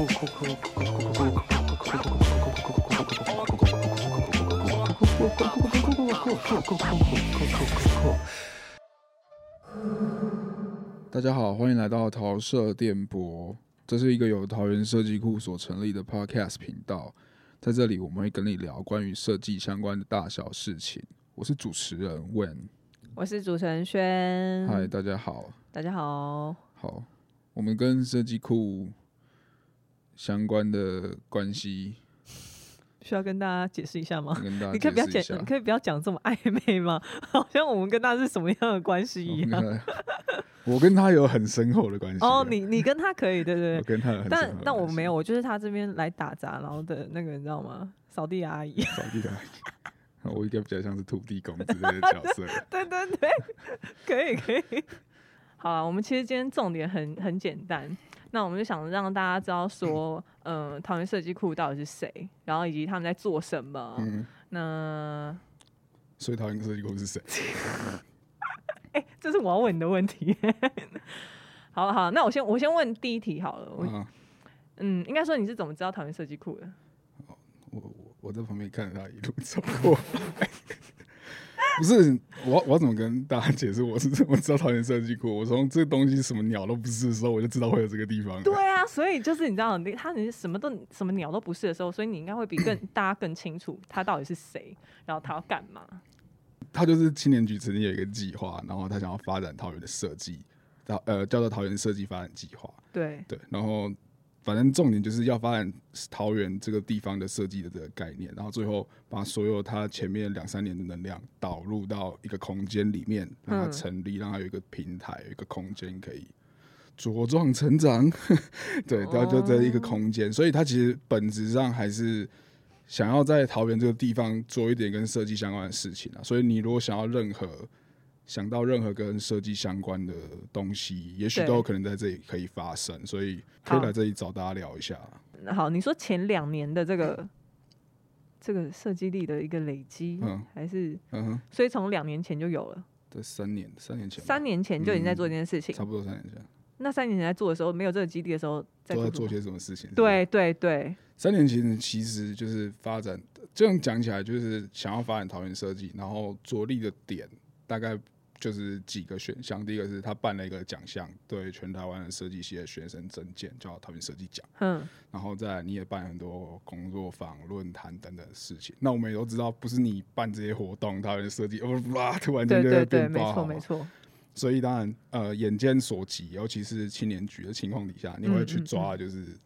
大家好，欢迎来到桃社电波。这是一个由桃园设计库所成立的 Podcast 频道，在这里我们会跟你聊关于设计相关的大小事情。我是主持人 Wen，我是主持人轩。嗨，大家好。大家好。好，我们跟设计库相关的关系。需要跟大家解释一下吗？你可以不要讲，你可以不要讲这么暧昧吗？好像我们跟他是什么样的关系一样。我跟他有很深厚的关系。哦，你你跟他可以，对对？我跟他，但但我没有，我就是他这边来打杂，然后的那个你知道吗？扫地阿姨。扫地阿姨。我应该比较像是土地公之类的角色。对对对，可以可以。好啊，我们其实今天重点很很简单。那我们就想让大家知道说，嗯，桃园设计库到底是谁，然后以及他们在做什么。嗯，那所以桃园设计库是谁？哎，这是我要问你的问题。好好，那我先我先问第一题好了。我嗯，应该说你是怎么知道桃园设计库的？我我我在旁边看着他一路走过。不是我，我怎么跟大家解释我是 怎么知道桃园设计库？我从这东西什么鸟都不是的时候，我就知道会有这个地方。对啊，所以就是你知道，你他你什么都什么鸟都不是的时候，所以你应该会比更大家更清楚他到底是谁，然后他要干嘛。他就是青年局曾经有一个计划，然后他想要发展桃园的设计，桃呃叫做桃园设计发展计划。对对，然后。反正重点就是要发展桃园这个地方的设计的这个概念，然后最后把所有它前面两三年的能量导入到一个空间里面，让它成立，让它有一个平台，有一个空间可以茁壮成长。对，然后就这一个空间，所以它其实本质上还是想要在桃园这个地方做一点跟设计相关的事情啊。所以你如果想要任何想到任何跟设计相关的东西，也许都有可能在这里可以发生，所以可以来这里找大家聊一下。好，你说前两年的这个 这个设计力的一个累积，嗯，还是嗯哼，所以从两年前就有了。对，三年，三年前，三年前就已经在做这件事情，差不多三年前。那三年前在做的时候，没有这个基地的时候，都在做些什么事情？对对对，三年前其实就是发展，这样讲起来就是想要发展桃园设计，然后着力的点大概。就是几个选项，第一个是他办了一个奖项，对全台湾的设计系的学生增建，叫桃园设计奖。嗯，然后再你也办很多工作坊、论坛等等事情。那我们也都知道，不是你办这些活动，桃园设计哇，突然间就会变爆。没错没错。所以当然，呃，眼见所及，尤其是青年局的情况底下，你会去抓就是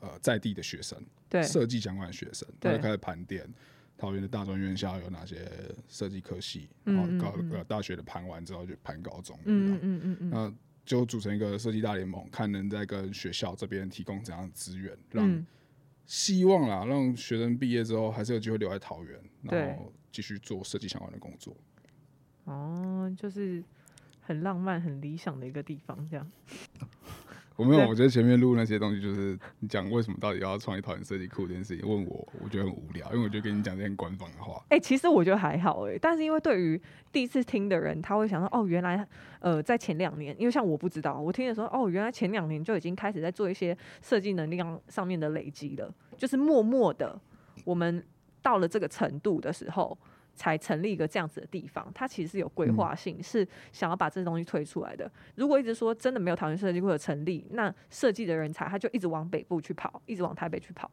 呃在地的学生，对设计相关的学生，他就开始盘点。桃园的大专院校有哪些设计科系？然后高呃大学的盘完之后就盘高中，嗯嗯嗯嗯，那就组成一个设计大联盟，看能在跟学校这边提供怎样的资源，让希望啦，让学生毕业之后还是有机会留在桃园，然后继续做设计相关的工作。哦，就是很浪漫、很理想的一个地方，这样。我没有，我觉得前面录那些东西就是你讲为什么到底要创立桃园设计库这件事情，问我我觉得很无聊，因为我就跟你讲这些官方的话。哎，其实我觉得还好哎，但是因为对于第一次听的人，他会想到哦，原来呃在前两年，因为像我不知道，我听的时候哦，原来前两年就已经开始在做一些设计能力上面的累积了，就是默默的，我们到了这个程度的时候。才成立一个这样子的地方，它其实是有规划性，是想要把这东西推出来的。如果一直说真的没有桃园设计库的成立，那设计的人才他就一直往北部去跑，一直往台北去跑。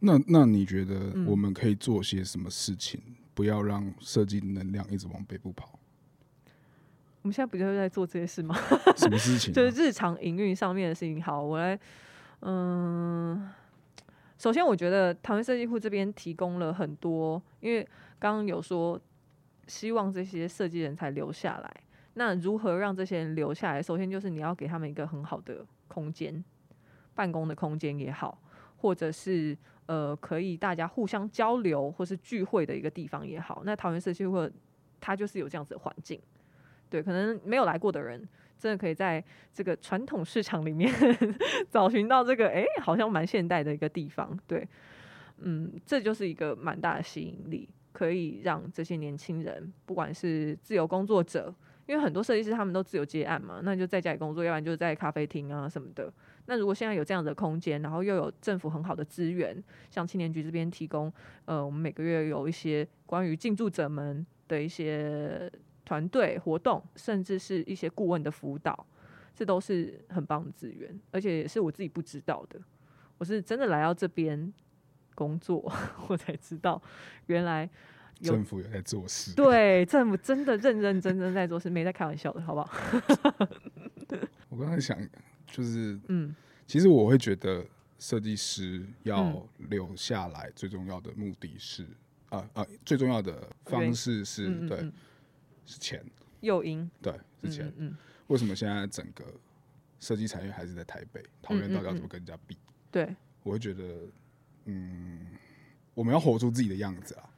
那那你觉得我们可以做些什么事情，不要让设计能量一直往北部跑？我们现在不就是在做这些事吗？什么事情？就是日常营运上面的事情。好，我来，嗯，首先我觉得桃园设计库这边提供了很多，因为。刚刚有说，希望这些设计人才留下来。那如何让这些人留下来？首先就是你要给他们一个很好的空间，办公的空间也好，或者是呃可以大家互相交流或是聚会的一个地方也好。那桃园社区或它就是有这样子的环境。对，可能没有来过的人，真的可以在这个传统市场里面 找寻到这个，哎，好像蛮现代的一个地方。对，嗯，这就是一个蛮大的吸引力。可以让这些年轻人，不管是自由工作者，因为很多设计师他们都自由接案嘛，那就在家里工作，要不然就在咖啡厅啊什么的。那如果现在有这样的空间，然后又有政府很好的资源，像青年局这边提供，呃，我们每个月有一些关于进驻者们的一些团队活动，甚至是一些顾问的辅导，这都是很棒的资源，而且也是我自己不知道的。我是真的来到这边工作，我才知道原来政府有在做事。对政府真的认认真真在做事，没在开玩笑的，好不好？我刚才想，就是嗯其实我会觉得设计师要留下来，最重要的目的是，啊啊，最重要的方式是对嗯嗯嗯，是钱，诱因对是钱。嗯嗯，为什么现在整个设计产业还是在台北？桃园到底要怎么跟人家比？对，我会觉得，嗯，我们要活出自己的样子啊。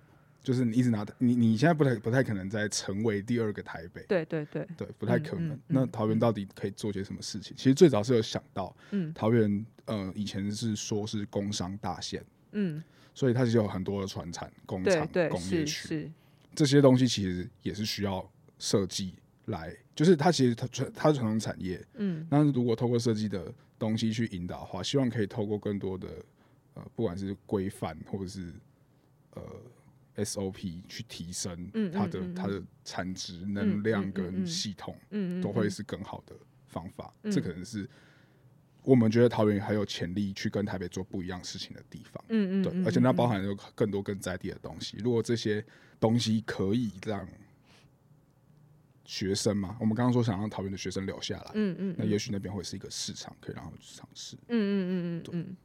就是你一直拿你，你现在不太不太可能再成为第二个台北，对对对，对，不太可能。嗯嗯那桃园到底可以做些什么事情？其实最早是有想到，嗯。桃园呃以前是说是工商大县，嗯，所以它其实有很多的船产、工厂、工业区，是，这些东西其实也是需要设计来，就是它其实它传它是传统产业，嗯。那如果透过设计的东西去引导的话，希望可以透过更多的呃，不管是规范或者是呃 SOP 去提升嗯它的、嗯嗯它的产值、嗯能量嗯跟嗯系统，嗯都会是更好的方法。嗯这可能是我们觉得桃园还有潜力去跟台北做不一样事情的地方。嗯嗯，对，嗯而且它包嗯含有更多更在地的东西。如果这些东西可以让学生嘛，我们刚刚说想让桃园的学生留下来，嗯嗯，那也许那边会是一个市场，可以让他们去尝试。嗯嗯嗯嗯嗯。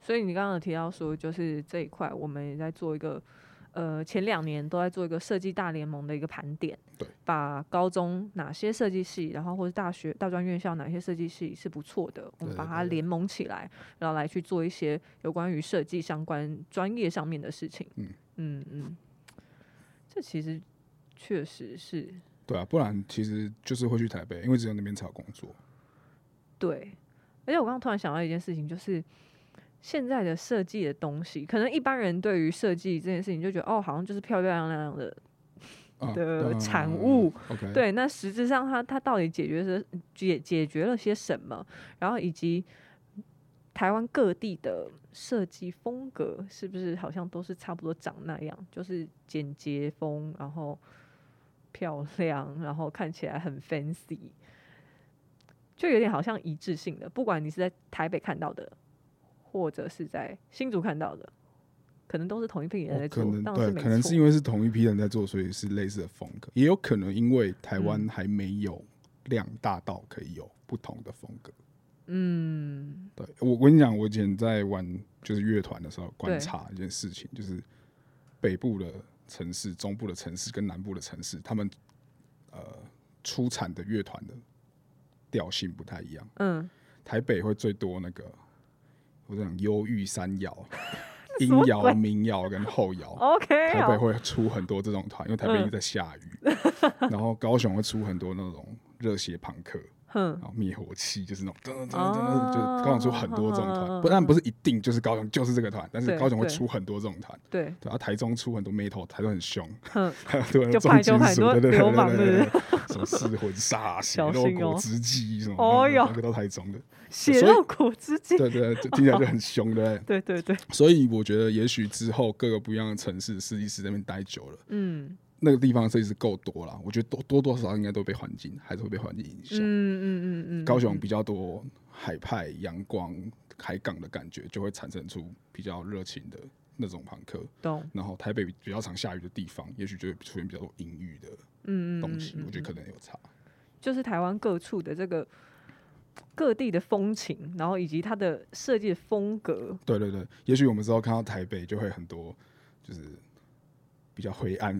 所以你刚刚有提到说，就是这一块，我们也在做一个，呃，前两年都在做一个设计大联盟的一个盘点，对，把高中哪些设计系，然后或者大学大专院校哪些设计系是不错的，我们把它联盟起来，然后来去做一些有关于设计相关专业上面的事情。嗯嗯嗯，这其实确实是对啊，不然其实就是会去台北，因为只有那边才有工作。对，而且我刚刚突然想到一件事情，就是现在的设计的东西，可能一般人对于设计这件事情就觉得，哦，好像就是漂漂亮亮的啊的嗯产物。对，那实质上它它到底解决是解解决了些什么？然后以及台湾各地的设计风格是不是好像都是差不多长那样，就是简洁风，然后漂亮，然后看起来很 fancy，就有点好像一致性的。不管你是在台北看到的，或者是在新竹看到的，可能都是同一批人在做，哦可能对，可能是因为是同一批人在做，所以是类似的风格，也有可能因为台湾嗯。还没有量大到可以有不同的风格。嗯。对我，我跟你讲，我以前在玩就是乐团的时候，观察一件事情，就是北部的城市、中部的城市跟南部的城市，他们呃出产的乐团的调性不太一样。嗯，台北会最多那个，我讲忧郁山摇、阴什么谣、民谣跟后摇。OK，台北会出很多这种团，因为台北一直在下雨，然后高雄会出很多那种热血朋克，哼然后灭火器就是那种噔噔噔哦噔，就高雄出很多这种团，不但不是一定就是高雄就是这个团，但是高雄会出很多这种团，对，对，然后台中出很多 metal，台中很凶，哼，还 有很多就重金属对对对对对，什么噬魂 煞血、肉果汁机什么，哦哟那个都台中的，血肉果汁机，对对，就听起来就很凶，对不对？对对对，所以我觉得，也许之后各个不一样的城市设计师在那边待久了。嗯那个地方设计师够多了，我觉得多多多少少应该都被环境还是会被环境影响。嗯嗯嗯嗯，嗯高雄比较多海派、阳光、海港的感觉，就会产生出比较热情的那种朋克。懂，然后台北比较常下雨的地方，也许就会出现比较多阴郁的嗯嗯东西，嗯我觉得可嗯能有差。就是台湾各处的这个各地的风情，然后以及它的设计的风格，对对对，也许我们之后看到台北就会很多，就是比较灰暗。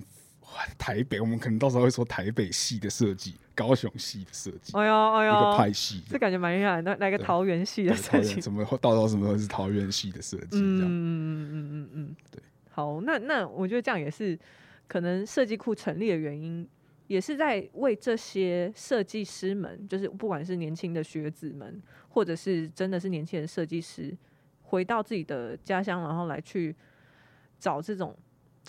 哇台北，我们可能到时候会说台北系的设计，高雄系的设计，哎呦哎一个呦，派系的这感觉蛮厉害的，那来个桃园系的设计园，什么到时候什么是桃园系的设计。嗯嗯嗯嗯嗯，对。好，那那我觉得这样也是可能设计库成立的原因，也是在为这些设计师们，就是不管是年轻的学子们，或者是真的是年轻的设计师，回到自己的家乡，然后来去找这种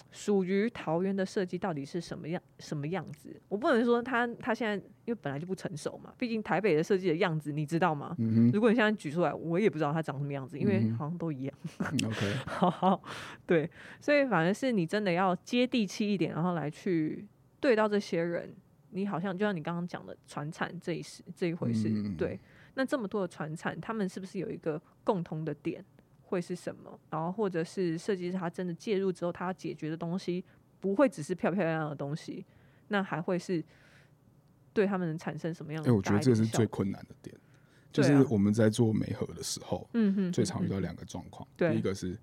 属于桃园的设计到底是什么样什么样子？我不能说它它现在因为本来就不成熟嘛，毕竟台北的设计的样子你知道吗？嗯如果你现在举出来，我也不知道它长什么样子，因为好像都一样。哼，OK，好好，对，所以反而是你真的要接地气一点，然后来去对到这些人，你好像就像你刚刚讲的传产这一事这一回事，嗯对。那这么多的传产，他们是不是有一个共同的点，会是什么？然后或者是设计师他真的介入之后，他要解决的东西不会只是漂漂亮亮的东西，那还会是对他们能产生什么样的哎、的？我觉得这是最，困难的点，就是我们在做媒合的时候，嗯哼，最常遇到两个状况。对第一个是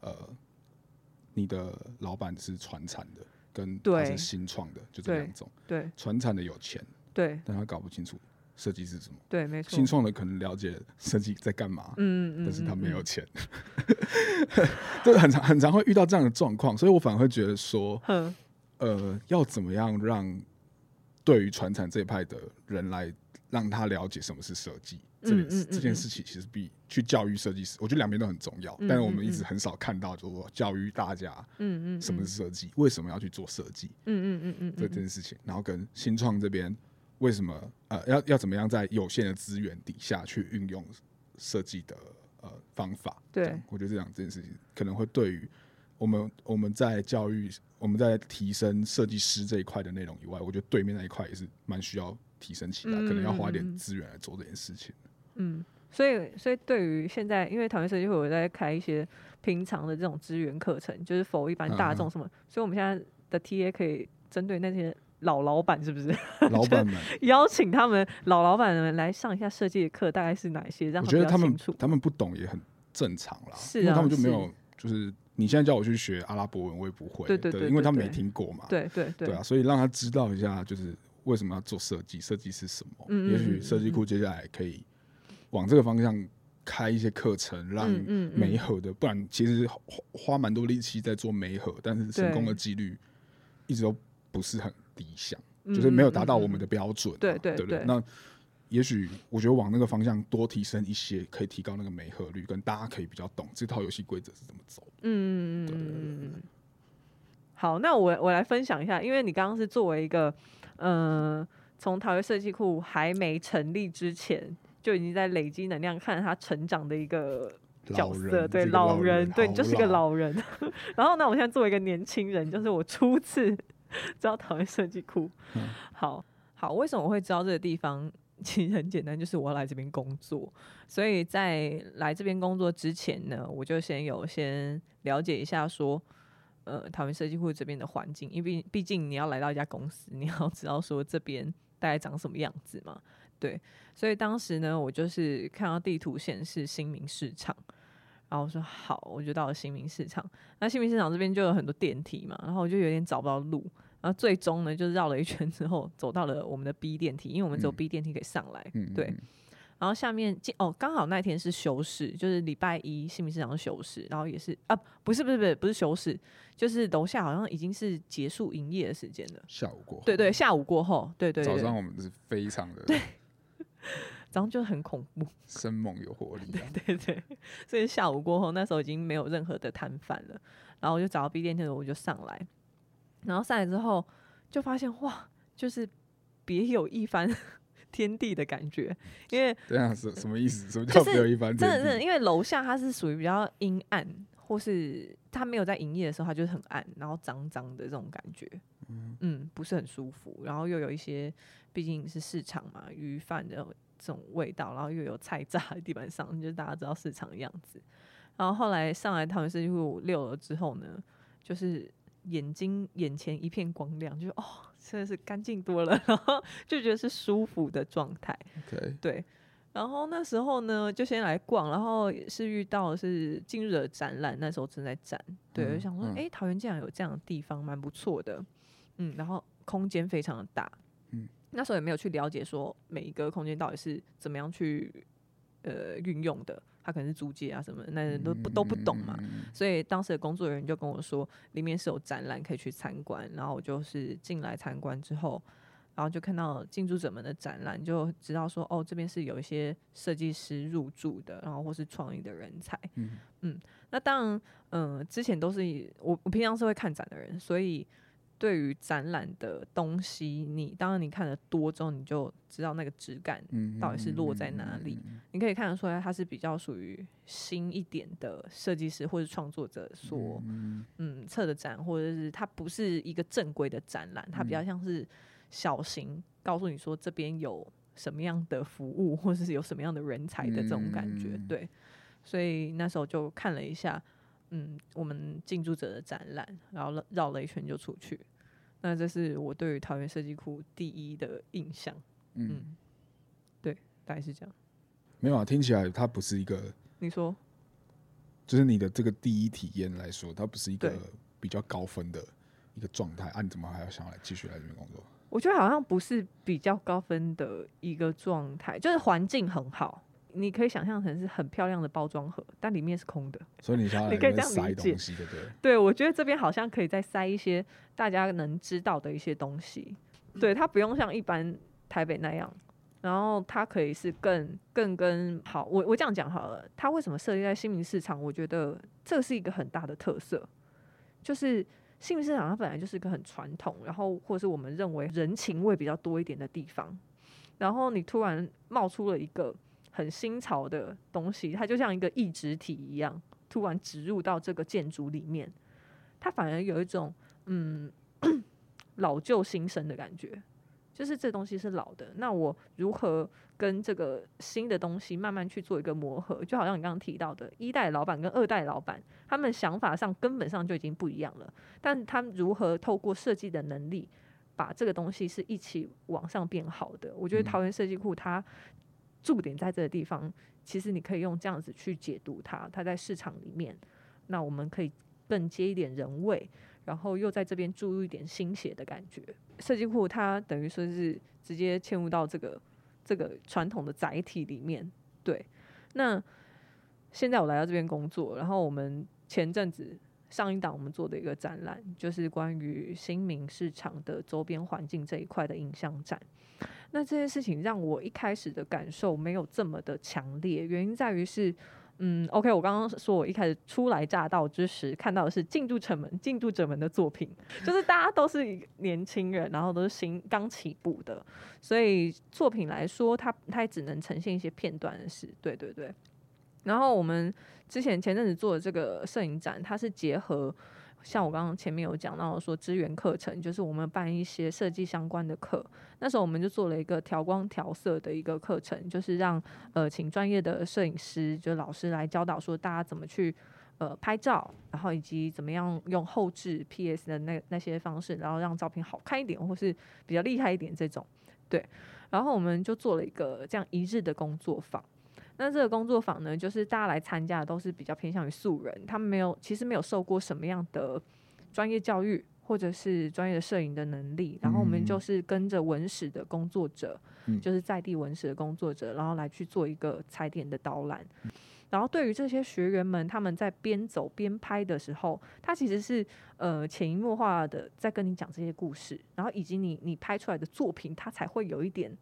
呃，你的老板是传产的，跟他对是新创的，就这两种。对传产的有钱，对但他搞不清楚设计是什么；对，没错。新，创的可能了解设计在干嘛，嗯嗯，但是他嗯嗯没有钱。这很常很常会遇到这样的状况，所以我反而会觉得说，哼，呃，要怎么样让对于传产这一派的人来让他了解什么是设计这件事，嗯嗯嗯嗯。这件事情其实比去教育设计师，我觉得两边都很重要，嗯但是我们嗯嗯一直很少看到，就是说教育大家嗯嗯，什么嗯是设计，为什么要去做设计嗯嗯嗯嗯，这件事情，然后跟新创这边为什么呃要要怎么样在有限的资源底下去运用设计的呃方法，对。我觉得这两件事情可能会对于我们我们在教育我们在提升设计师这一块的内容以外，我觉得对面那一块也是蛮需要提升起来，嗯可能要花一点资源来做这件事情。嗯，所以所以对于现在，因为桃园设计会我在开一些平常的这种资源课程，就是否一般大众什么，所以我们现在的 TA 可以针对那些老老板，是不是？老板们，邀请他们老老板们来上一下设计的课，大概是哪些？让我觉得他们。他们不懂也很正常啦，是因为他啊是们就没有就是你现在叫我去学阿拉伯文，我也不会，对对对对因为他们没听过嘛，对对对。对啊，所以让他知道一下，就是为什么要做设计，设计是什么。嗯嗯也许嗯设计库接下来可以往这个方向开一些课程，让嗯嗯嗯。媒合的，不然其实花花蛮多力气在做媒合，但是成功的几率一直都不是很理想，嗯就是没有达到我们嗯的标准嘛、对对对不对？对那也许我觉得往那个方向多提升一些，可以提高那个媒合率，跟大家可以比较懂这套游戏规则是怎么走。嗯嗯嗯嗯嗯。好，那我我来分享一下，因为你刚刚是作为一个，呃，从桃园设计库还没成立之前，就已经在累积能量，看着它成长的一个角色，对老人，对你就是个老老人。然后呢，我现在作为一个年轻人，就是我初次 知道桃园设计库。嗯好好，为什么我会知道这个地方？其实很简单，就是我要来这边工作，所以在来这边工作之前呢，我就先有先了解一下说，呃，桃园设计库这边的环境，因为毕竟你要来到一家公司，你要知道说这边大概长什么样子嘛，对，所以当时呢，我就是看到地图显示新民市场，然后我说好，我就到了新民市场。那新民市场这边就有很多电梯嘛，然后我就有点找不到路，然后最终呢，就绕了一圈之后，走到了我们的 B 电梯，因为我们只有嗯。B 电梯可以上来，嗯，对嗯然后下面进哦，刚好那天是休市，就是礼拜一新民市场休市，然后也是啊，不是不是不是不是休市，就是楼下好像已经是结束营业的时间了。下午过。后，对对，下午过后，对对对，早上我们是非常的对早上就很恐怖，生猛有活力、啊。对对，所以下午过后，那时候已经没有任何的摊贩了，然后我就找到 B 电梯的，我就上来，然后上来之后就发现哇，就是别有一番 天地的感觉，因为 对啊是什么意思？什么就是叫别有一番真的天地真的，因为楼下它是属于比较阴暗，或是它没有在营业的时候，它就是很暗，然后脏脏的这种感觉，嗯不是很舒服。然后又有一些，毕竟是市场嘛，鱼贩的这种味道，然后又有菜渣在地板上，就是大家知道市场的样子。然后后来上来桃园设计库六楼之后呢，就是眼睛眼前一片光亮，就哦，真的是干净多了，然后就觉得是舒服的状态。OK，对，然后那时候呢，就先来逛，然后也是遇到是近日的展览，那时候正在展，对，我想说，嗯。哎、桃园竟然有这样的地方，蛮不错的，嗯，然后空间非常的大，嗯，那时候也没有去了解说每一个空间到底是怎么样去呃运用的，它可能是租借啊什么的，那都不都不懂嘛，嗯所以当时的工作人员就跟我说，里面是有展览可以去参观，然后我就是进来参观之后，然后就看到进驻者们的展览，就知道说哦，这边是有一些设计师入驻的，然后或是创意的人才。嗯嗯，那当然，嗯、之前都是以我我平常是会看展的人，所以对于展览的东西，你当然你看的多之后，你就知道那个质感嗯，到底是落在哪里。你可以看得出来，它是比较属于新一点的设计师或者创作者所嗯嗯策的展，或者是它不是一个正规的展览，它比较像是小型，告诉你说这边有什么样的服务，或者是有什么样的人才的这种感觉。嗯对，所以那时候就看了一下，嗯，我们进驻者的展览，然后绕绕了一圈就出去。那这是我对于桃园设计库第一的印象。嗯，嗯，对，大概是这样。没有啊，听起来它不是一个，你说？就是你的这个第一体验来说，它不是一个比较高分的一个状态啊，你怎么还要想要来继续来这边工作？我觉得好像不是比较高分的一个状态，就是环境很好，你可以想象成是很漂亮的包装盒，但里面是空的。所以你想 要你可以这样理解东西，对不对？对，我觉得这边好像可以再塞一些大家能知道的一些东西。对，它不用像一般台北那样，然后它可以是更更跟好。我我这样讲好了，它为什么设立在新民市场？我觉得这是一个很大的特色，就是新民市场它本来就是一个很传统，然后或是我们认为人情味比较多一点的地方，然后你突然冒出了一个很新潮的东西，它就像一个异质体一样，突然植入到这个建筑里面，它反而有一种嗯 老旧新生的感觉，就是这东西是老的，那我如何跟这个新的东西慢慢去做一个磨合？就好像你刚刚提到的，一代老板跟二代老板，他们想法上根本上就已经不一样了，但他们如何透过设计的能力，把这个东西是一起往上变好的？我觉得嗯桃园设计库它驻点在这个地方，其实你可以用这样子去解读它，它在市场里面，那我们可以更接一点人味，然后又在这边注入一点心血的感觉。设计库它等于说是直接嵌入到这个这个传统的载体里面。对，那现在我来到这边工作，然后我们前阵子上一档我们做的一个展览，就是关于新民市场的周边环境这一块的影像展。那这件事情让我一开始的感受没有这么的强烈，原因在于是，嗯，OK，我刚刚说我一开始初来乍到之时看到的是进驻者们、进驻者们的作品，就是大家都是年轻人，然后都是新刚起步的，所以作品来说，它它也只能呈现一些片段的事，对对对。然后我们之前前阵子做的这个摄影展，它是结合像我刚刚前面有讲到说资源课程，就是我们办一些设计相关的课。那时候我们就做了一个调光调色的一个课程，就是让呃请专业的摄影师，就老师来教导说大家怎么去呃拍照，然后以及怎么样用后置 PS 的那那些方式，然后让照片好看一点，或是比较厉害一点这种。对，然后我们就做了一个这样一日的工作坊。那这个工作坊呢，就是大家来参加的都是比较偏向于素人，他们没有其实没有受过什么样的专业教育，或者是专业的摄影的能力。然后我们嗯就是跟着文史的工作者，嗯就是在地文史的工作者，然后来去做一个踩点的导览。然后对于这些学员们，他们在边走边拍的时候，他其实是呃潜移默化的在跟你讲这些故事，然后以及你你拍出来的作品，它才会有一点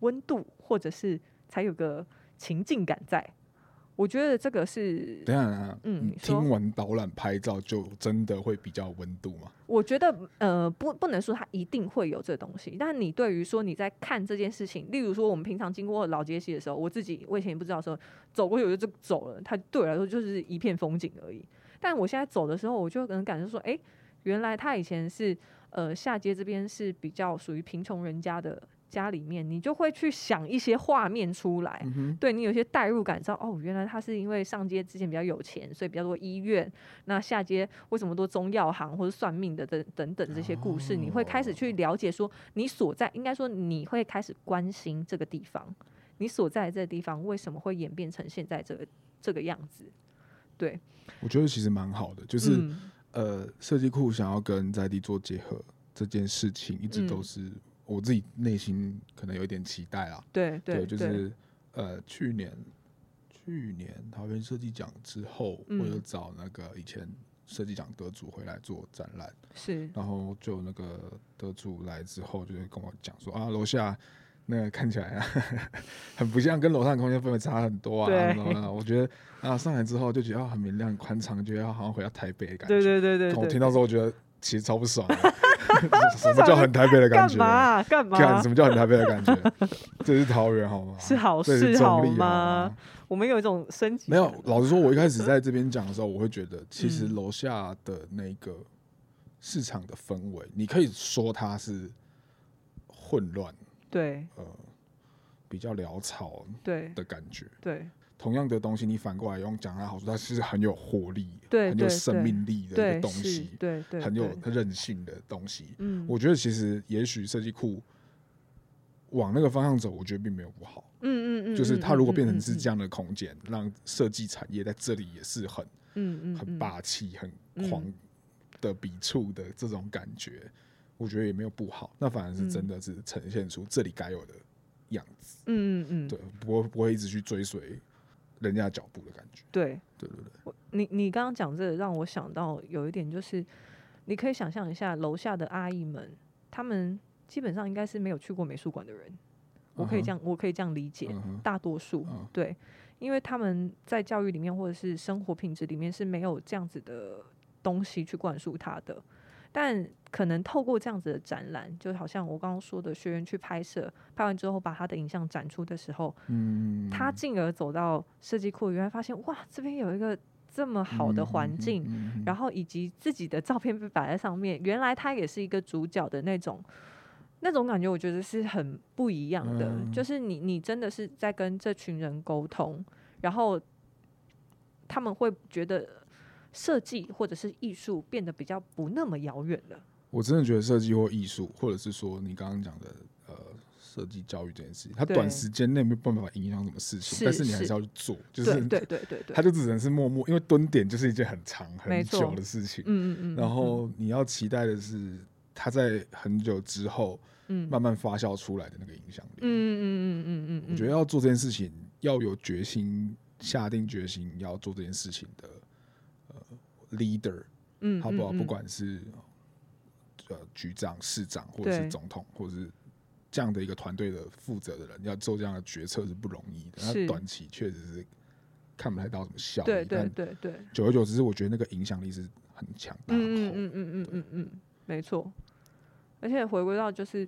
温度，或者是才有个情境感在。我觉得这个是等一下，等下，嗯听完导览拍照就真的会比较有温度吗？我觉得呃不不能说它一定会有这东西，但你对于说你在看这件事情，例如说我们平常经过老街西的时候，我自己我以前也不知道的时候走过去我就走了，它对我来说就是一片风景而已。但我现在走的时候，我就能感受说，诶，原来它以前是呃下街这边是比较属于贫穷人家的家里面，你就会去想一些画面出来。嗯，对你有些代入感，知道哦，原来他是因为上街之前比较有钱，所以比较多医院。那下街为什么多中药行或者算命的等等等这些故事，你会开始去了解说你所在，应该说你会开始关心这个地方，你所在这个地方为什么会演变成现在这个这个样子？对，我觉得其实蛮好的，就是、嗯呃，设计库想要跟在地做结合这件事情，一直都嗯是我自己内心可能有一点期待啦。对对就是呃，去年去年桃园设计奖之后，嗯我有找那个以前设计奖得主回来做展览，是然后就那个得主来之后，就会跟我讲说啊，楼下那个看起来、啊、很不像，跟楼上的空间氛围差很多啊。对然后呢我觉得啊，上来之后就觉得啊很明亮、很宽敞，觉得好像回到台北的感觉。对对对对对，我听到之后，我觉得其实超不爽的。什么叫很台北的感觉？干嘛啊干嘛？干什么叫很台北的感觉？这是桃园好吗？是好这事好是中立吗？我们有一种升级没有，老实说，我一开始在这边讲的时候，我会觉得其实嗯楼下的那个市场的氛围，你可以说它是混乱，对呃，比较潦草对的感觉。对同样的东西，你反过来用讲它好处，它是很有活力、对很有生命力的一个东西，对对，很有对韧性的东西。嗯我觉得其实也许设计库往那个方向走，我觉得并没有不好。嗯嗯嗯，就是它如果变成是这样，的空间，让设计产业在这里也是很嗯嗯很嗯霸气、很嗯狂的笔触的这种感觉，我觉得也没有不好。那反而是真的是呈现出这里该有的样子，嗯嗯嗯，对，不会不会一直去追随人家脚步的感觉。对。对对对，我你你刚刚讲这个，让我想到有一点就是，你可以想象一下，楼下的阿姨们，他们基本上应该是没有去过美术馆的人，我可以这样，我可以这样理解，大多数、嗯对，因为他们在教育里面或者是生活品质里面是没有这样子的东西去灌输他的，但可能透过这样子的展览，就好像我刚刚说的，学员去拍摄，拍完之后把他的影像展出的时候，嗯，他进而走到设计库，原来发现哇，这边有一个这么好的环境，嗯然后以及自己的照片被摆在上面，原来他也是一个主角的那种。那种感觉，我觉得是很不一样的。嗯就是你，你真的是在跟这群人沟通，然后他们会觉得设计或者是艺术变得比较不那么遥远了。我真的觉得设计或艺术，或者是说你刚刚讲的呃设计教育这件事情，它短时间内没有办法影响什么事情，但是你还是是要去做，就是对对对对对，它就只能是默默，因为蹲点就是一件很长很久的事情，嗯嗯嗯，然后你要期待的是它在很久之后嗯慢慢发酵出来的那个影响力。嗯嗯嗯嗯嗯嗯，我觉得要做这件事情，要有决心，下定决心要做这件事情的呃 leader，嗯好不好？嗯嗯不管是呃局长、市长，或者是总统，或者是这样的一个团队的负责的人，要做这样的决策是不容易的。那短期确实是看不太到什么效益，对对对对，久而久之，我觉得那个影响力是很强大、嗯很厚嗯嗯嗯嗯嗯嗯，没错。而且回归到就是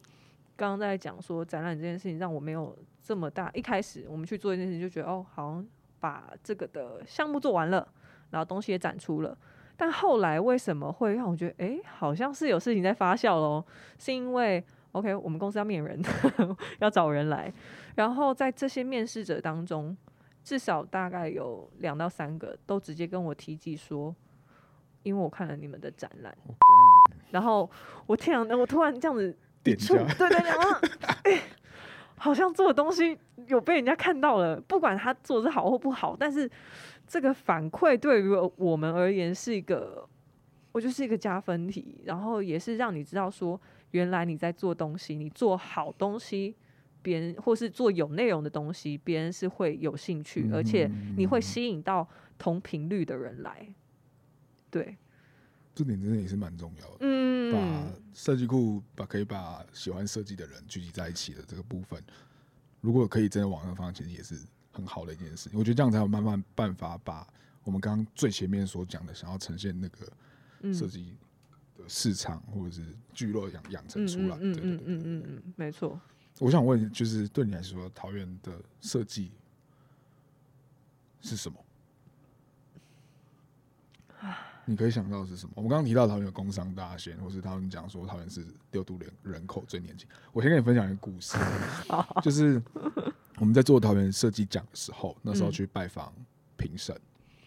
刚刚在讲说展览这件事情，让我没有这么大。一开始我们去做一件事情，就觉得哦，好像把这个的项目做完了，然后东西也展出了。但后来为什么会让我觉得，诶，好像是有事情在发酵喽？是因为 OK，我们公司要面人，要找人来，然后在这些面试者当中，至少大概有两到三个都直接跟我提及说，因为我看了你们的展览，然后我天啊，我突然这样子 点一下对对对，然后哎、好像做的东西有被人家看到了，不管他做的是好或不好，但是这个反馈对于我们而言是一个，我就是一个加分题，然后也是让你知道说，原来你在做东西，你做好东西。别人或是做有内容的东西，别人是会有兴趣，而且你会吸引到同频率的人来。对，这点真的也是蛮重要的。嗯，把设计库把可以把喜欢设计的人聚集在一起的这个部分，如果可以真的往那个方向，其实也是很好的一件事情。我觉得这样才有慢慢办法把我们刚刚最前面所讲的，想要呈现那个嗯设计的市场或者是聚落养养成嗯出来。嗯嗯嗯嗯没错。我想问，就是对你来说，桃园的设计是什么？你可以想到是什么？我们刚刚提到桃园有工商大县，或是他们讲说桃园是六都人人口最年轻。我先跟你分享一个故事，就是我们在做桃园设计奖的时候，那时候嗯。去拜访评审，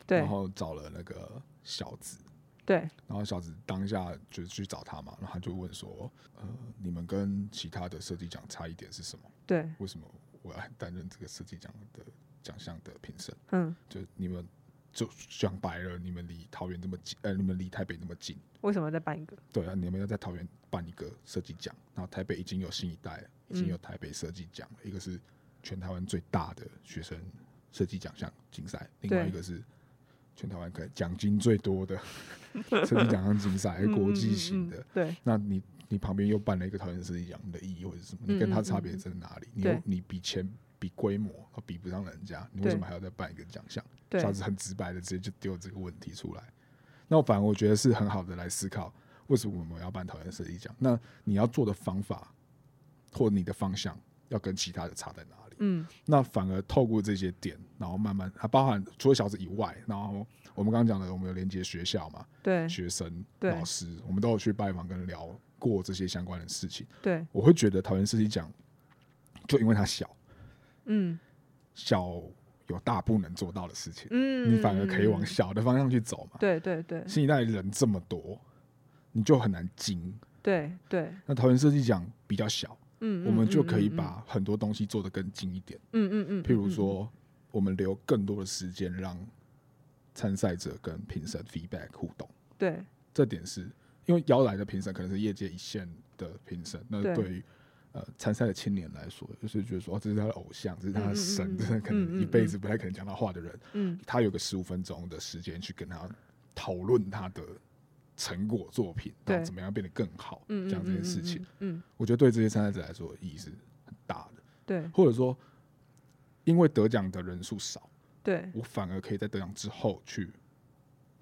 对。然后找了那个小子，对，然后小子当下就去找他嘛，然后他就问说：“呃，你们跟其他的设计奖差一点是什么？对，为什么我要担任这个设计奖的奖项的评审？嗯，就你们就讲白了，你们离桃园这么近，呃，你们离台北那么近，为什么要再办一个？对啊，你们要在桃园办一个设计奖，然后台北已经有新一代了，已经有台北设计奖了，一个是全台湾最大的学生设计奖项竞赛，另外一个是全台湾可能奖金最多的 设计奖项竞赛，嗯国际型的。嗯嗯嗯对那你你旁边又办了一个桃园设计奖的意义或者是什么？你跟他差别在哪里？你你比钱比规模，比不上人家，你为什么还要再办一个奖项？对下次很直白的直接就丢这个问题出来。那我反而我觉得是很好的来思考，为什么我们要办桃园设计奖？那你要做的方法或你的方向要跟其他的差在哪里？嗯。那反而透过这些点，然后慢慢，它包含除了小子以外，然后我们刚刚讲的，我们有连接学校嘛，对。学生、对。老师，我们都有去拜访跟聊过这些相关的事情。对。我会觉得桃园设计奖，就因为它小，嗯。小有大不能做到的事情，嗯，你反而可以往嗯小的方向去走嘛。对对对。新一代人这么多，你就很难精。对对，那桃园设计奖比较小，嗯，我们就可以嗯把很多东西做得更精一点。嗯嗯嗯，譬如说，我们留更多的时间让参赛者跟评审 feedback 互动，对。这点是因为邀来的评审可能是业界一线的评审，那对。对于呃参赛的青年来说，就是觉得说、哦、这是他的偶像，这是他的神，这是可能一辈子不太可能讲到话的人，嗯。他有个十五分钟的时间去跟他讨论他的成果作品，然后对怎么样变得更好，嗯讲这件事情，，嗯我觉得对这些参赛者来说意义是很大的，对。或者说因为得奖的人数少。对。我反而可以在得奖之后去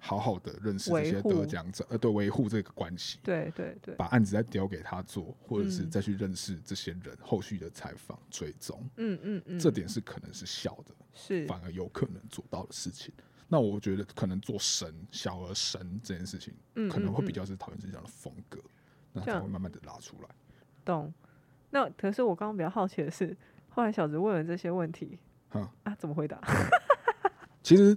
好好的认识这些得奖者，呃，对，维护这个关系，对对对，把案子再丢给他做，或者是嗯。再去认识这些人，后续的采访追踪，嗯嗯嗯，这点是可能是小的，是。反而有可能做到的事情。那我觉得可能做神小而神这件事情，嗯可能会比较是讨厌这样的风格，那才会慢慢的拉出来。懂。那可是我刚刚比较好奇的是，后来小子问了这些问题哈，啊，怎么回答？其实，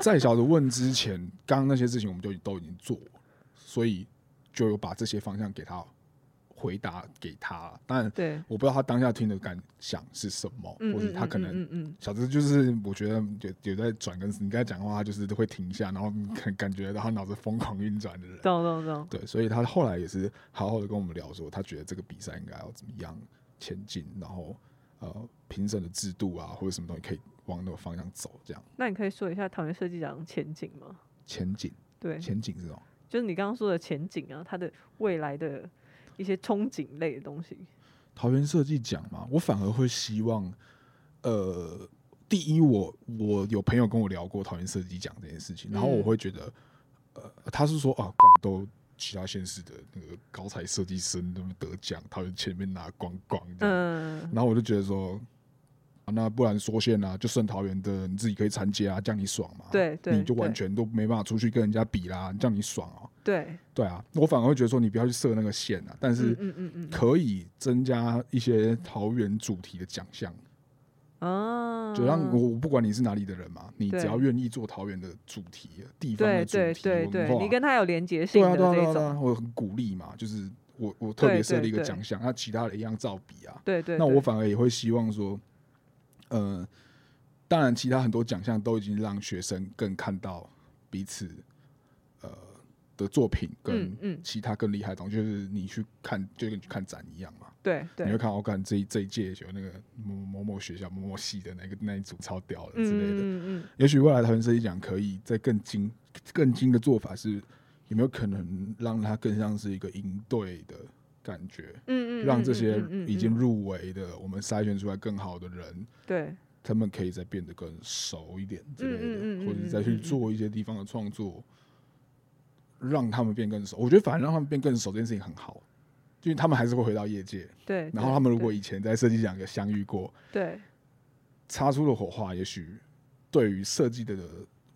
在小子问之前，刚刚那些事情我们就都已经做，所以就有把这些方向给他回答给他了。当然，对，我不知道他当下听的感想是什么，嗯或者他可能嗯嗯小子就是我觉得有有在转跟你跟他讲话，他就是会停下，然后感感觉到他脑子疯狂运转的人。懂懂懂，对，所以他后来也是好好的跟我们聊说，他觉得这个比赛应该要怎么样前进，然后呃评审的制度啊或者什么东西可以往那个方向走，这样那你可以说一下桃园设计奖前景吗？前景对，前景是什么？就是你刚刚说的前景啊，它的未来的一些憧憬类的东西。桃园设计奖嘛，我反而会希望，呃，第一，我我有朋友跟我聊过桃园设计奖这件事情，然后我嗯会觉得，呃，他是说啊，干都其他县市的那个高材设计生都得奖，桃园前面拿光光的，嗯，然后我就觉得说。啊那不然缩线啊，就剩桃园的你自己可以参加啊，这样你爽嘛？对对你就完全都没办法出去跟人家比啦，这样你爽啊？对，对啊，我反而会觉得说你不要去设那个线啊，但是嗯嗯嗯嗯可以增加一些桃园主题的奖项，嗯，啊，就让我不管你是哪里的人嘛，你只要愿意做桃园的主题、地方对的主对题对对，文化，你跟他有连结性的这对啊对啊，种，我很鼓励嘛，就是我我特别对设立一个奖项，那其他的一样照比啊。对对，那我反而也会希望说，呃，当然其他很多奖项都已经让学生更看到彼此呃的作品跟其他更厉害的东西，就是你去看就跟你去看展一样嘛。对对。你会，看，我看这一这一届有那个某某某学校某某系的那个那一组超屌的嗯之类的。嗯嗯也许未来台湾设计奖可以再更精更精的做法是，有没有可能让它更像是一个营队的感觉，嗯嗯，让这些已经嗯入围的，我们筛选出来更好的人，对。他们可以再变得更熟一点之类的，嗯嗯嗯嗯或者再去做一些地方的创作，让他们变更熟。我觉得反而让他们变更熟这件事情很好，因为他们还是会回到业界，对，然后他们如果以前在设计奖有相遇过，对擦出了火花，也许对于设计的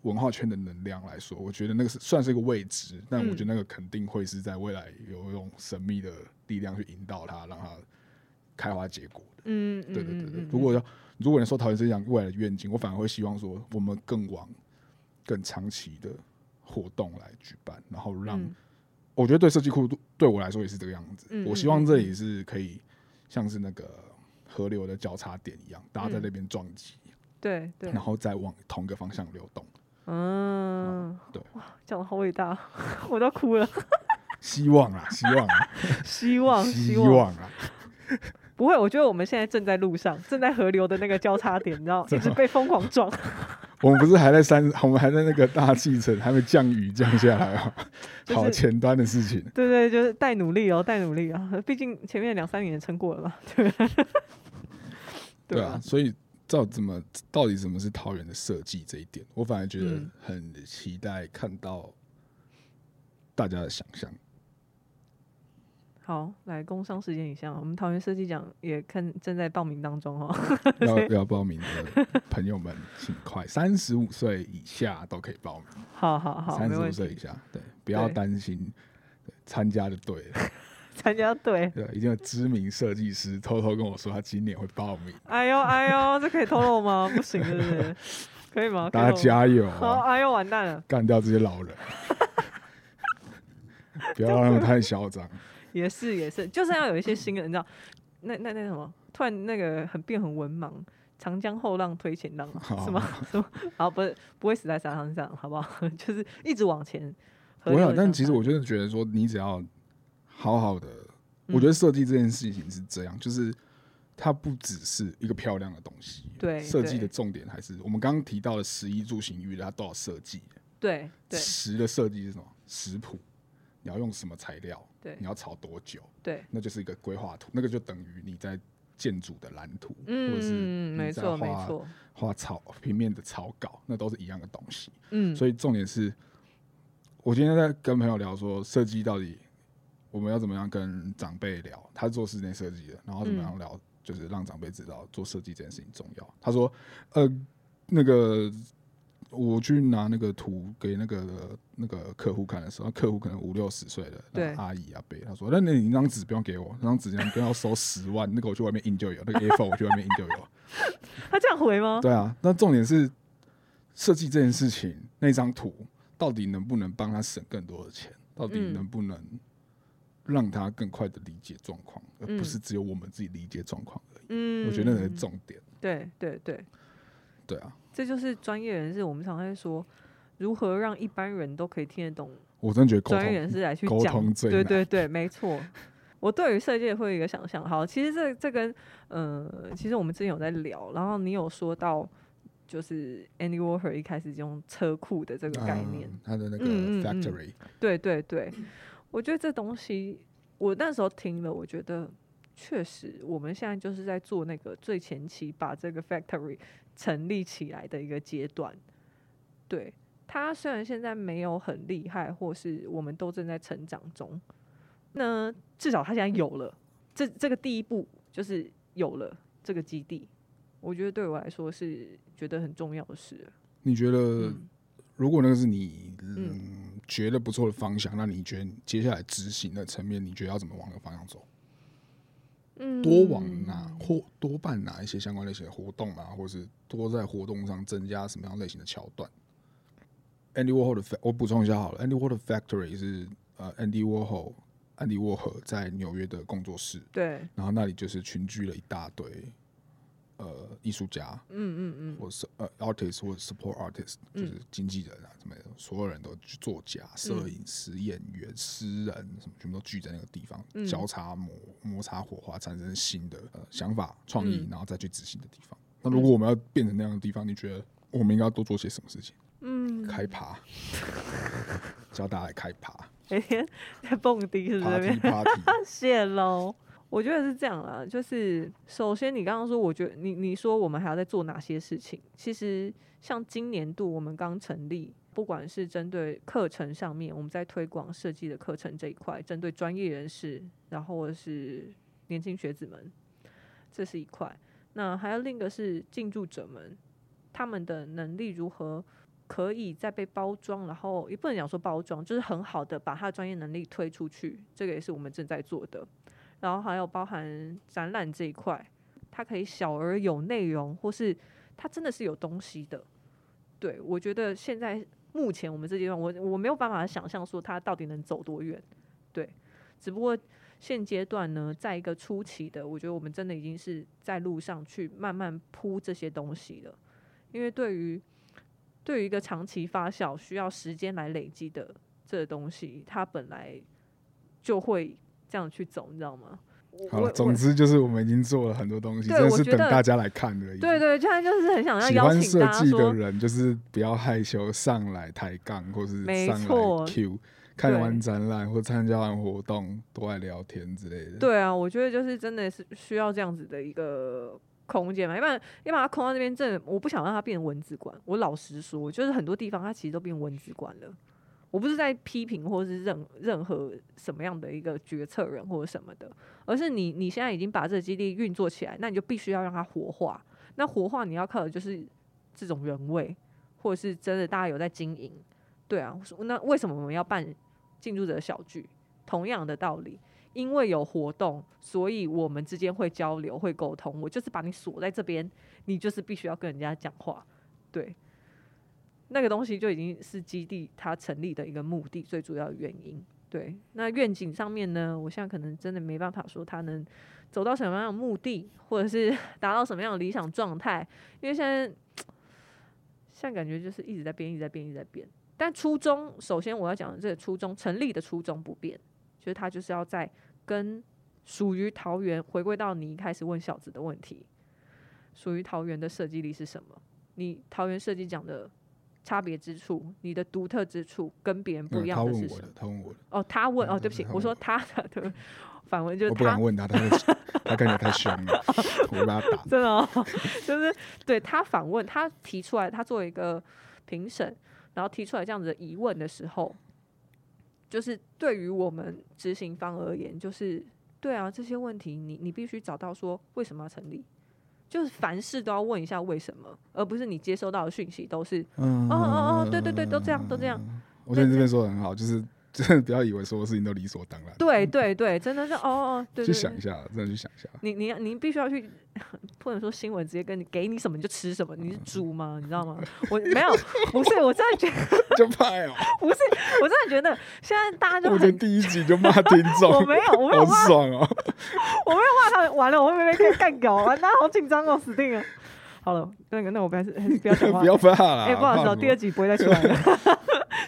文化圈的能量来说，我觉得那个是算是一个未知，但我觉得那个肯定会是在未来有一种神秘的力量去引导它，让它开花结果的。嗯，嗯对对对如果要如果你说桃园这样未来的愿景，我反而会希望说，我们更往更长期的活动来举办，然后让、嗯我觉得对设计库对我来说也是这个样子。嗯我希望这里是可以像是那个河流的交叉点一样，大家在嗯那边撞击。对对然，后再往同一个方向流动。嗯，对，哇，讲的好伟大，我都哭了。希望啊，希望啊，希望，希望，望啊！不会，我觉得我们现在正在路上，正在河流的那个交叉点，你知道，一直被疯狂撞。我们不是还在山，我们还在那个大气层还没降雨降下来啊，就是好前端的事情。对对，就是带努力哦，带努力啊！毕竟前面两三年撑过了嘛，对不对？对啊，，所以照怎么到底什么是桃园的设计这一点，我反而觉得嗯很期待看到大家的想象。好，来工商时间一下，我们桃园设计奖也看正在报名当中哦。要要报名的朋友们，请快，三十五岁以下都可以报名，好好好，三十。五岁以下，对，不要担心，对参加就对了。参加队，对，已经有知名设计师偷偷跟我说，他今年会报名，哎呦哎呦，这可以透露吗？不行，是不是？可以吗？大家加油好，啊，哎呦，完蛋了，干掉这些老人，不要让他们太嚣张。也是也是，就是要有一些新的，你知道，那那那什么，突然那个很变很文盲，长江后浪推前浪，好是吗？什么？好，不是不会死在沙滩上，好不好？就是一直往前。不会啊，但其实我就是觉得说，你只要好好的，嗯我觉得设计这件事情是这样，就是它不只是一个漂亮的东西，对对设计的重点还是我们刚刚提到的十一住行娱乐，它都要设计。对对食的设计是什么？食谱，你要用什么材料？对你要炒多久？对，那就是一个规划图，那个就等于你在建筑的蓝图，或者是嗯，你在没错没画错，画草平面的草稿，那都是一样的东西。嗯，所以重点是，我今天在跟朋友聊说，设计到底我们要怎么样跟长辈聊？他是做室内设计的，然后怎么样聊，就是让长辈知道做设计这件事情重要。他说，呃，那个我去拿那个图给那个那个客户看的时候，客户可能五六十岁的阿姨阿伯，他说，那那你那张纸不用给我，那张纸你不要收十万，那个我去外面印就有，那个 A4 我去外面印就有。他这样回吗？对啊，那重点是设计这件事情，那张图到底能不能帮他省更多的钱？到底嗯能不能让他更快的理解状况，而嗯不是只有我们自己理解状况而已？嗯，我觉得那才是重点。对对对，对啊，这就是专业人士。我们常在说，如何让一般人都可以听得懂我真觉得专业人，士来去讲。对对对，没错。我对于设计会有一个想象，好，其实这这跟呃，其实我们之前有在聊，然后你有说到，就是 Andy Warhol 一开始用车库的这个概念，嗯他的那个嗯嗯嗯 factory，、对对对，我觉得这东西，我那时候听了，我觉得确实，我们现在就是在做那个最前期把这个 factory 成立起来的一个阶段。对它虽然现在没有很厉害，或是我们都正在成长中，那至少它现在有了这这个第一步，就是有了这个基地。我觉得对我来说是觉得很重要的事。你觉得嗯如果那个是你嗯觉得不错的方向，那你觉得接下来执行的层面，你觉得要怎么往那个方向走？嗯，多往哪或多办哪一些相关类型的活动啊，或是多在活动上增加什么样类型的桥段？Andy Warhol 的我补充一下好了，Andy Warhol 的 Factory 是呃 Andy Warhol 安迪沃荷在纽约的工作室，对，然后那里就是群聚了一大堆呃艺术家，嗯嗯嗯，或是呃 artist 或者 support artist，就是经纪人啊什么的，所有人都去作家、摄影师、演员、诗人什么，全部都聚在那个地方，嗯。交叉摩摩擦火花，产生新的呃想法、创意，嗯。然后再去执行的地方。那如果我们要变成那样的地方，你觉得我们应该要多做些什么事情？嗯，开趴，教大家来开趴。每天在蹦迪是不是？那，party？party，谢喽。我觉得是这样啦，就是首先你刚刚说，我觉得你你说我们还要再做哪些事情？其实像今年度我们刚成立，不管是针对课程上面，我们在推广设计的课程这一块，针对专业人士，然后或是年轻学子们，这是一块。那还有另一个是进驻者们，他们的能力如何可以再被包装，然后也不能讲说包装，就是很好的把他的专业能力推出去，这个也是我们正在做的。然后还有包含展览这一块，它可以小而有内容，或是它真的是有东西的。对我觉得现在目前我们这阶段，我我没有办法想象说它到底能走多远。对，只不过现阶段呢，在一个初期的，我觉得我们真的已经是在路上去慢慢铺这些东西了，因为对于对于一个长期发酵需要时间来累积的这东西，它本来就会这样去走，你知道吗？好总之就是我们已经做了很多东西，真的是等大家来看而已。对对，现在就是很想要喜欢邀请设计的人，就是不要害羞上来抬杠，或是上来 Q，看完展览或参加完活动都来聊天之类的。对啊，我觉得就是真的是需要这样子的一个空间嘛，要不然要把它空到那边，真的我不想让它变成文字馆。我老实说，就是很多地方它其实都变文字馆了。我不是在批评或是任任何什么样的一个决策人或者什么的，而是你你现在已经把这个基地运作起来，那你就必须要让它活化。那活化你要靠的就是这种人味，或者是真的大家有在经营。对啊，那为什么我们要办进驻者小聚？同样的道理，因为有活动，所以我们之间会交流、会沟通。我就是把你锁在这边，你就是必须要跟人家讲话。对，那个东西就已经是基地它成立的一个目的，最主要的原因。对，那愿景上面呢，我现在可能真的没办法说它能走到什么样的目的，或者是 达到什么样的理想状态，因为现在现在感觉就是一直在变，一直在变，一直在变。但初衷，首先我要讲的这个初衷，成立的初衷不变，就是它就是要在跟属于桃园回归到你一开始问小子的问题，属于桃园的设计力是什么？你桃园设计讲的差别之处，你的独特之处跟别人不一样的是什么问我的？，他问我的，哦，他问哦，嗯对不起，我说他的对，反问就是我不敢问他，他会他感觉太凶了，我会把他打。真的、哦，就是对他反问，他提出来，他作为一个评审，然后提出来这样子的疑问的时候，就是对于我们执行方而言，就是对啊，这些问题你你必须找到说为什么要成立，就是凡事都要问一下为什么，而不是你接收到的讯息都是嗯哦哦哦，对对对，都这样都这样，我觉得你这边说的很好，就是 真的不要以为所有事情都理所当然，对对对，真的是哦哦，对去。想一下，真的去想一下。你你你必须要去，不能说新闻直接跟你给你什么你就吃什么，你是猪吗？你知道吗？我没有，不是，我真的觉得 就派哦，不是，我真的觉得现在大家就我觉得，第一集就骂听众，我没有，我没有骂，爽哦。我没有骂他们，完了，我会不会被干掉？完了，好紧张哦，死定了。好了，那个，那我不要还是不要讲话不。要怕啦。哎、不好意思、哦，第二集不会再出来了。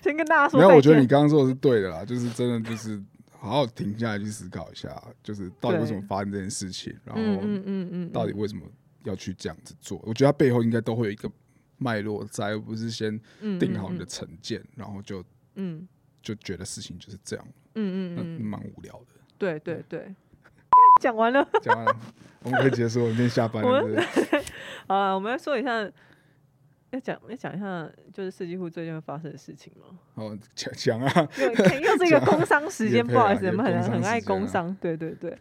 先跟大家说没有，我觉得你。刚刚说的是对的啦，就是真的就是好好停下来去思考一下，就是到底为什么发生这件事情，然嗯后嗯嗯嗯，到底为什么要去这样子做？我觉得它背后应该都会有一个脉络在，而不是先嗯定好你的成见，然后就嗯就觉得事情就是这样，嗯嗯那嗯嗯，蛮无聊的。对对对。讲完了，讲完了，我们可以结束，我们今天下班了。我对不对 好了，我们来说一下，要讲要讲一下，就是设计户最近会发生的事情吗？哦，讲讲啊，又又是一个 工商时间，不好意思，我们很很爱工商，对对对。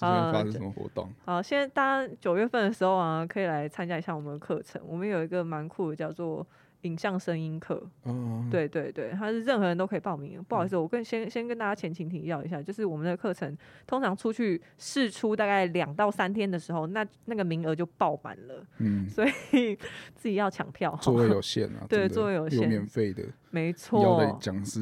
啊发生什么活动？好，现在大家九月份的时候啊，可以来参加一下我们的课程。我们有一个蛮酷的，叫做影像声音课。嗯，对对对，它是任何人都可以报名。不好意思，我跟先先跟大家前情提要一下，就是我们的课程通常出去试出大概两到三天的时候，那那个名额就爆满了，嗯，所以自己要抢票哈。座位有限啊，对座位有限免费的，没要的错，讲师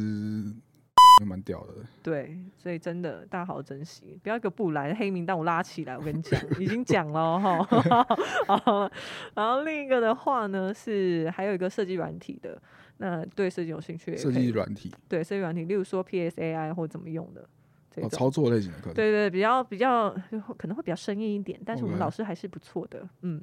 还蛮屌的。对，所以真的大家好好珍惜，不要一个不来黑名单我拉起来，我跟你讲，已经讲了哦哈。然后另一个的话呢是还有一个设计软体的，那对设计有兴趣设计软体对设计软体，例如说 PSAI 或怎么用的这。操作类型的课。对对，比较比较可能会比较生硬一点，但是我们老师还是不错的，嗯。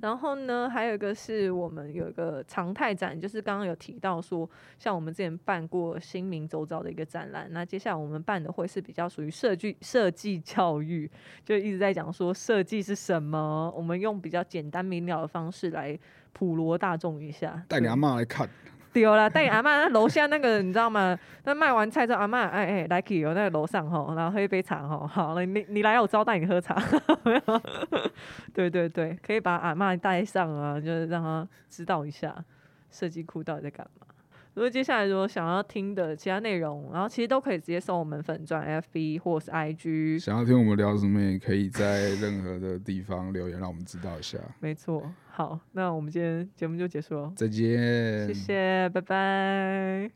然后呢，还有一个是我们有一个常态展，就是刚刚有提到说，像我们之前办过新民周遭的一个展览，那接下来我们办的会是比较属于设计设计教育，就一直在讲说设计是什么，我们用比较简单明了的方式来普罗大众一下，带你阿妈来看，有了，带阿妈那楼下那个你知道吗？那卖完菜之后，阿妈哎哎来 k 有那个楼上吼，然后喝一杯茶吼，好了，你你来我招待你喝茶，对对对，可以把阿妈带上啊，就是让他知道一下设计库到底在干嘛。如果接下来如果想要听的其他内容，然后其实都可以直接搜我们粉钻 FB 或是 IG，想要听我们聊什么，也可以在任何的地方留言，让我们知道一下。没错。好，那我们今天节目就结束了，再见，谢谢，拜拜。